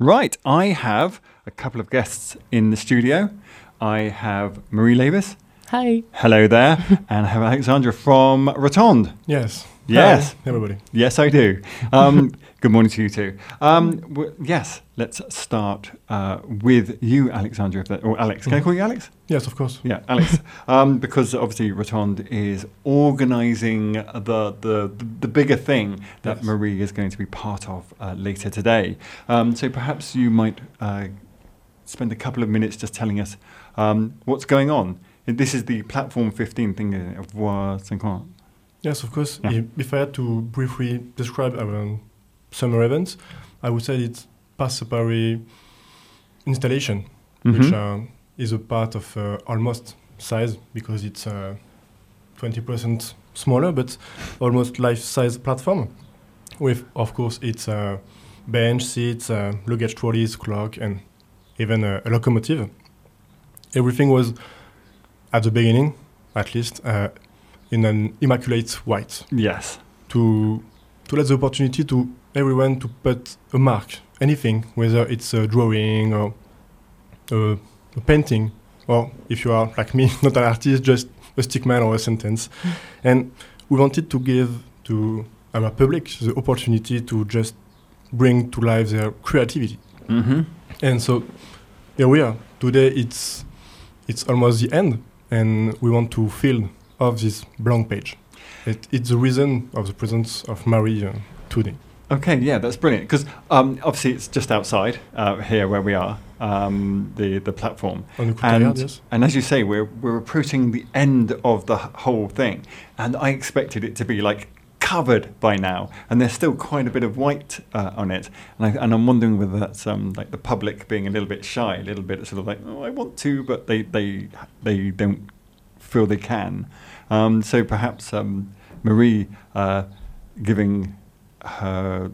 Right, I have a couple of guests in the studio. I have Marie Lavis. Hi. Hello there. and I have Alexandra from Rotonde. Yes. Yes. Hi, everybody. Yes, I do. Um, good morning to you too. Um, w- yes, let's start uh, with you, Alexandra, if that, or Alex. Can I call you Alex? Yes, of course. Yeah, Alex. um, because obviously Rotonde is organising the, the the bigger thing that Yes. Marie is going to be part of uh, later today. Um, so perhaps you might uh, spend a couple of minutes just telling us um, what's going on. This is the platform 15 thing isn't it, of Voie 15. Yes, of course. Yeah. If, if I had to briefly describe our summer events, I would say it's participatory installation, which Mhm. uh, is a part of uh, almost size because it's uh, 20% smaller, but almost life-size platform with, of course, its uh, bench, seats, uh, luggage trolleys, clock, and even a, a locomotive. Everything was, at the beginning, at least, uh, in an immaculate white Yes. to to let the opportunity to everyone to put a mark, anything, whether it's a drawing or a, a painting, or if you are like me, not an artist, just a stickman or a sentence. and we wanted to give to our public the opportunity to just bring to life their creativity. Mm-hmm. And so here we are. Today it's it's almost the end, and we want to fill off this blank page. It, it's the reason of the presence of Marie uh, today. Okay, yeah, that's brilliant because um, obviously it's just outside uh, here where we are, um, the the platform, On the Couturière, and yes. and as you say, we're we're approaching the end of the whole thing, and I expected it to be like covered by now, and there's still quite a bit of white uh, on it, and I, and I'm wondering whether that's um, like the public being a little bit shy, a little bit sort of like oh I want to, but they they they don't feel they can. Um, so perhaps um, Marie uh, giving her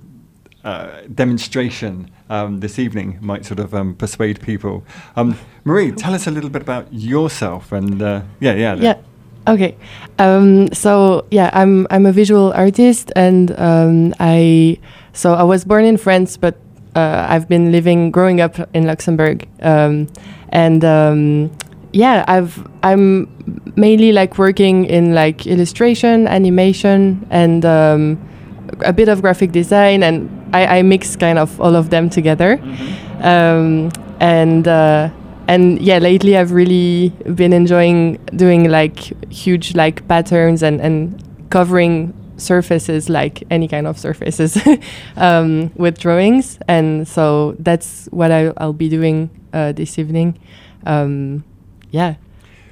uh, demonstration um, this evening might sort of um, persuade people. Um, Marie, tell us a little bit about yourself and uh, yeah, yeah, Yeah. Okay. Um, so yeah, I'm I'm a visual artist, and um, I so I was born in France, but uh, I've been living, growing up in Luxembourg, um, and yeah, I've I'm mainly like working in like illustration, animation, and um, a bit of graphic design, and I, I mix kind of all of them together. Um, and uh, and yeah lately i've really been enjoying doing like huge like patterns and and covering surfaces like any kind of surfaces um, with drawings. And so that's what I, i'll be doing uh, this evening. Um, yeah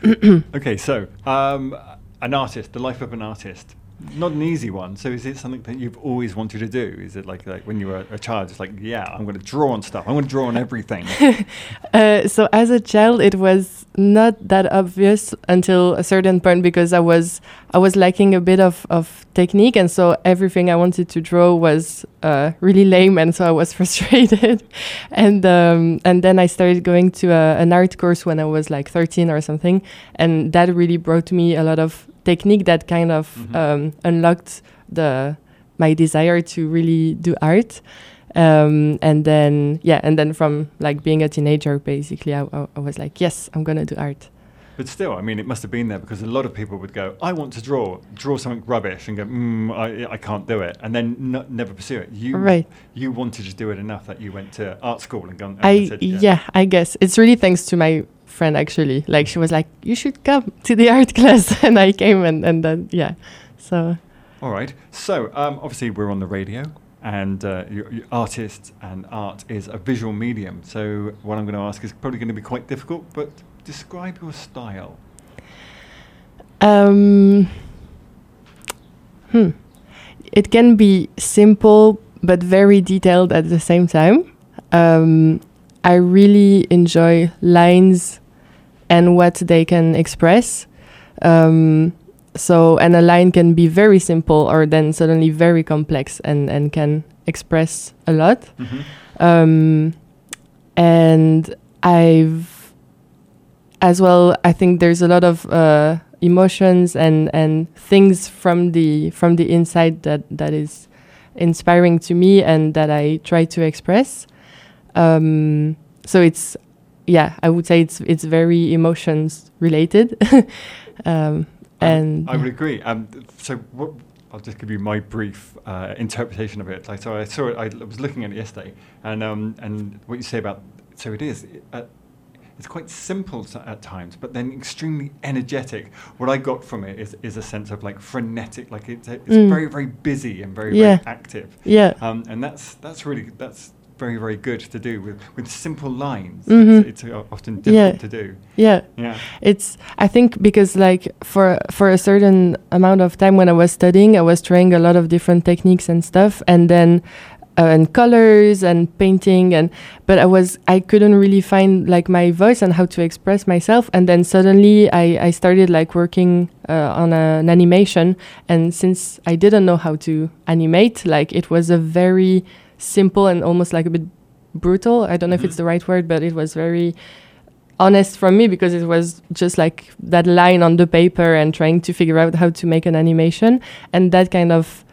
Okay, so um, an artist, the life of an artist. Not an easy one. So is it something that you've always wanted to do? Is it like like when you were a child, it's like yeah, I'm going to draw on stuff. I'm going to draw on everything. Uh, so as a child, it was not that obvious until a certain point because I was I was lacking a bit of, of technique, and so everything I wanted to draw was uh, really lame, and so I was frustrated. and um, and then I started going to a, an art course when I was like 13 or something, and that really brought me a lot of technique that kind of Mhm. um, unlocked the my desire to really do art um, and then yeah and then from like being a teenager basically I, I, I was like yes i'm gonna do art But still, I mean, it must have been there because a lot of people would go, "I want to draw, draw something rubbish," and go, mm, I, "I can't do it," and then no, never pursue it. You, right you wanted to do it enough that you went to art school and gone. And i said, yeah. i guess it's really thanks to my friend actually like she was like you should come to the art class and i came and, and then yeah so All right. So um, obviously we're on the radio, and uh, you you artists and art is a visual medium. So what I'm going to ask is probably going to be quite difficult, but describe your style. Um, hmm. It can be simple but very detailed at the same time. Um, I really enjoy lines and what they can express. Um, so, and a line can be very simple or then suddenly very complex and, and can express a lot. Um, and I've as well. I think there's a lot of uh, emotions and and things from the from the inside that that is inspiring to me and that I try to express. Um, so it's yeah, I would say it's it's very emotions related. um, and I, I would agree. Um, so what, I'll just give you my brief uh, interpretation of it. Like, so I saw it. I was looking at it yesterday, and um, and what you say about so it is. uh, it's quite simple to, at times, but then extremely energetic. What I got from it is, is a sense of like frenetic, like it's, it's Mm. very very busy and very Yeah. very active. yeah, Um, and that's that's really that's very very good to do with with simple lines. Mhm. It's, it's uh, often difficult Yeah. to do. yeah. Yeah. It's I think because like for for a certain amount of time when I was studying, I was trying a lot of different techniques and stuff, and then uh, and colors and painting and but I was I couldn't really find like my voice and how to express myself, and then suddenly I I started like working uh, on a, an animation, and since I didn't know how to animate, like it was a very simple and almost like a bit brutal. I don't know if it's Mhm. the right word, but it was very honest from me because it was just like that line on the paper and trying to figure out how to make an animation and that kind of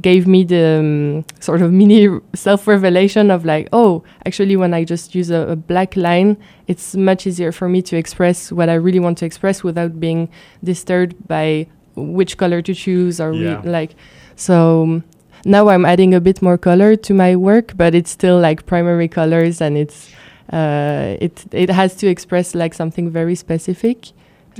gave me the um, sort of mini self revelation of like oh actually when i just use a, a black line it's much easier for me to express what i really want to express without being disturbed by which color to choose or re- Yeah. like so um, now i'm adding a bit more color to my work but it's still like primary colors and it's uh, it it has to express like something very specific.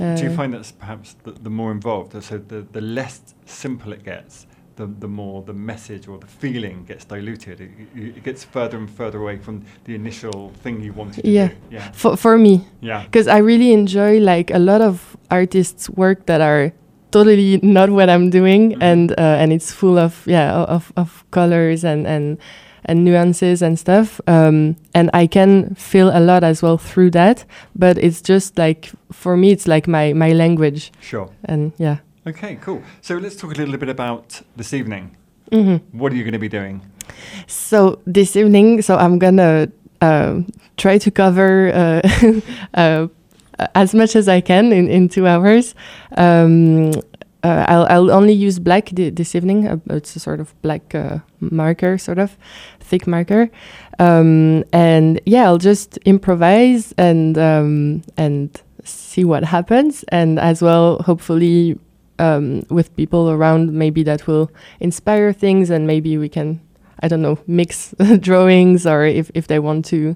Uh, Do you find that's perhaps the, the more involved? So the, the less simple it gets, the, the more the message or the feeling gets diluted. It, it it gets further and further away from the initial thing you wanted to Yeah. do. Yeah. for for me, Yeah. because I really enjoy like a lot of artists' work that are totally not what I'm doing, Mhm. and uh, and it's full of yeah of of colors and and and nuances and stuff. Um, and I can feel a lot as well through that. But it's just like for me, it's like my my language, Sure. and yeah. Okay, cool. So let's talk a little bit about this evening. hmm What are you going to be doing? So this evening, so I'm gonna um, try to cover uh, uh, as much as I can in, in two hours. Um, uh, I'll, I'll only use black thi- this evening. Uh, it's a sort of black uh, marker, sort of thick marker, um, and yeah, I'll just improvise and um, and see what happens, and as well, hopefully. Um, with people around, maybe that will inspire things, and maybe we can I don't know, mix drawings or if, if they want to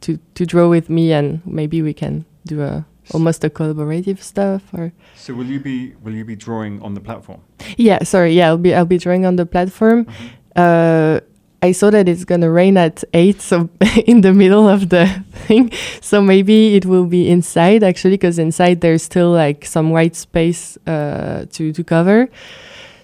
to to draw with me and maybe we can do a almost a collaborative stuff or So will you be will you be drawing on the platform? yeah sorry yeah I'll be I'll be drawing on the platform uh I saw that it's gonna rain at eight, so in the middle of the thing. So maybe it will be inside actually, because inside there's still like some white space uh, to to cover.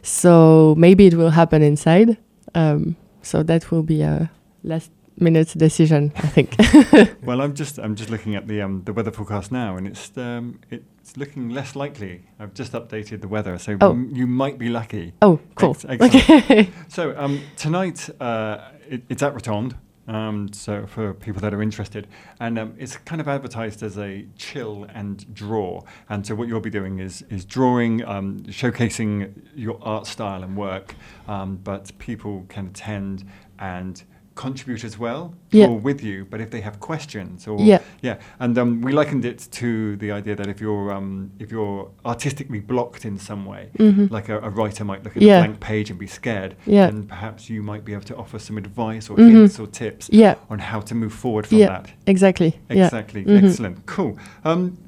So maybe it will happen inside. Um, so that will be a last minute decision, I think. Well, I'm just I'm just looking at the um, the weather forecast now, and it's um, it's looking less likely. I've just updated the weather, so Oh. m- you might be lucky. oh, cool. Ex- Okay. So um, tonight uh, it, it's at Rotonde. Um, so for people that are interested, and um, it's kind of advertised as a chill and draw. And so what you'll be doing is is drawing, um, showcasing your art style and work. Um, but people can attend and contribute as well, Yeah. draw with you. But if they have questions or Yeah. yeah, and um, we likened it to the idea that if you're um, if you're artistically blocked in some way, Mhm. like a, a writer might look at Yeah. a blank page and be scared, Yeah. then perhaps you might be able to offer some advice or Mhm. hints or tips Yeah, on how to move forward from that. exactly. Yeah. Exactly. Mhm. Excellent. Cool. Um,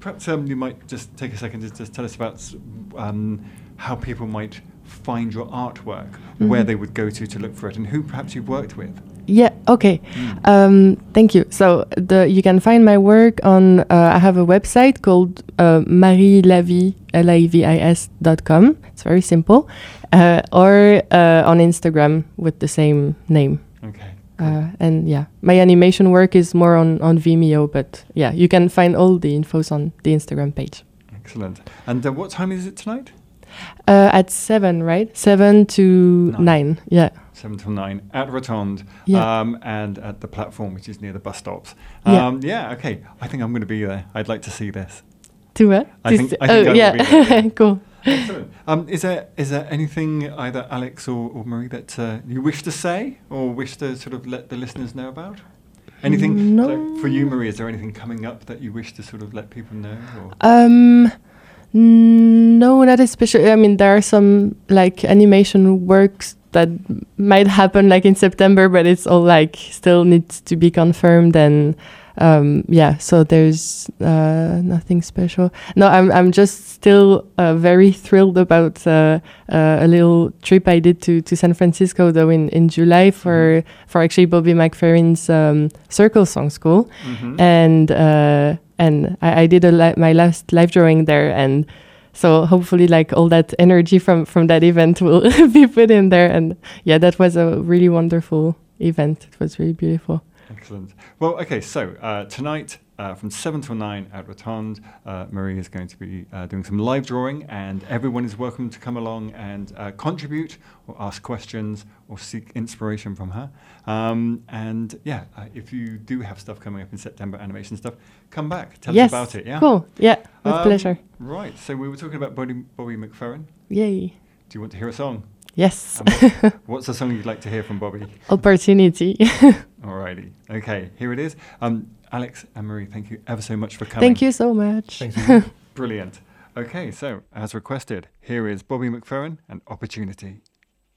perhaps um, you might just take a second to just tell us about um, how people might find your artwork, where Mhm. they would go to to look for it, and who perhaps you've worked with. Yeah. Okay. Mm. Um, thank you. So the you can find my work on. Uh, I have a website called uh, marielavis l a v i s dot com. It's very simple, uh, or uh, on Instagram with the same name. Okay. cool. Uh, and yeah, my animation work is more on on Vimeo, but yeah, you can find all the infos on the Instagram page. Excellent. And uh, what time is it tonight? Uh, at seven, right? Seven to Nine. nine. Yeah. seven to nine at Rotonde, Yeah. um, and at the platform which is near the bus stops. Yeah. Um, yeah. Okay. I think I'm going to be there. I'd like to see this. To what? I To think- I think I oh will yeah. be there, cool. Excellent. Um, is there is there anything either Alex or, or Marie that uh, you wish to say or wish to sort of let the listeners know about? Anything No. like, for you, Marie? Is there anything coming up that you wish to sort of let people know? Or? Um, n- no, not especially. I mean, there are some like animation works that might happen like in September, but it's all like still needs to be confirmed and. Um, yeah, so there's uh, nothing special. No, I'm I'm just still uh, very thrilled about uh, uh, a little trip I did to, to San Francisco though in, in July for for actually Bobby McFerrin's um, Circle Song School Mhm. and uh, and I, I did a li- my last live drawing there, and so hopefully like all that energy from from that event will be put in there, and yeah, that was a really wonderful event. It was really beautiful. Excellent. Well, okay, so uh, tonight uh, from 7 till 9 at Rotonde, uh, Marie is going to be uh, doing some live drawing, and everyone is welcome to come along and uh, contribute or ask questions or seek inspiration from her. Um, and yeah, uh, if you do have stuff coming up in September, animation stuff, come back, tell yes, us about it. Yeah. cool. Yeah, with Um, pleasure. Right, so we were talking about Bobby, Bobby McFerrin. Yay. Do you want to hear a song? Yes. Um, what's the song you'd like to hear from Bobby? Opportunity. Alrighty. Okay, here it is. Um, Alex and Marie, thank you ever so much for coming. Thank you so much. Thank you. Brilliant. Okay, so as requested, here is Bobby McFerrin and Opportunity.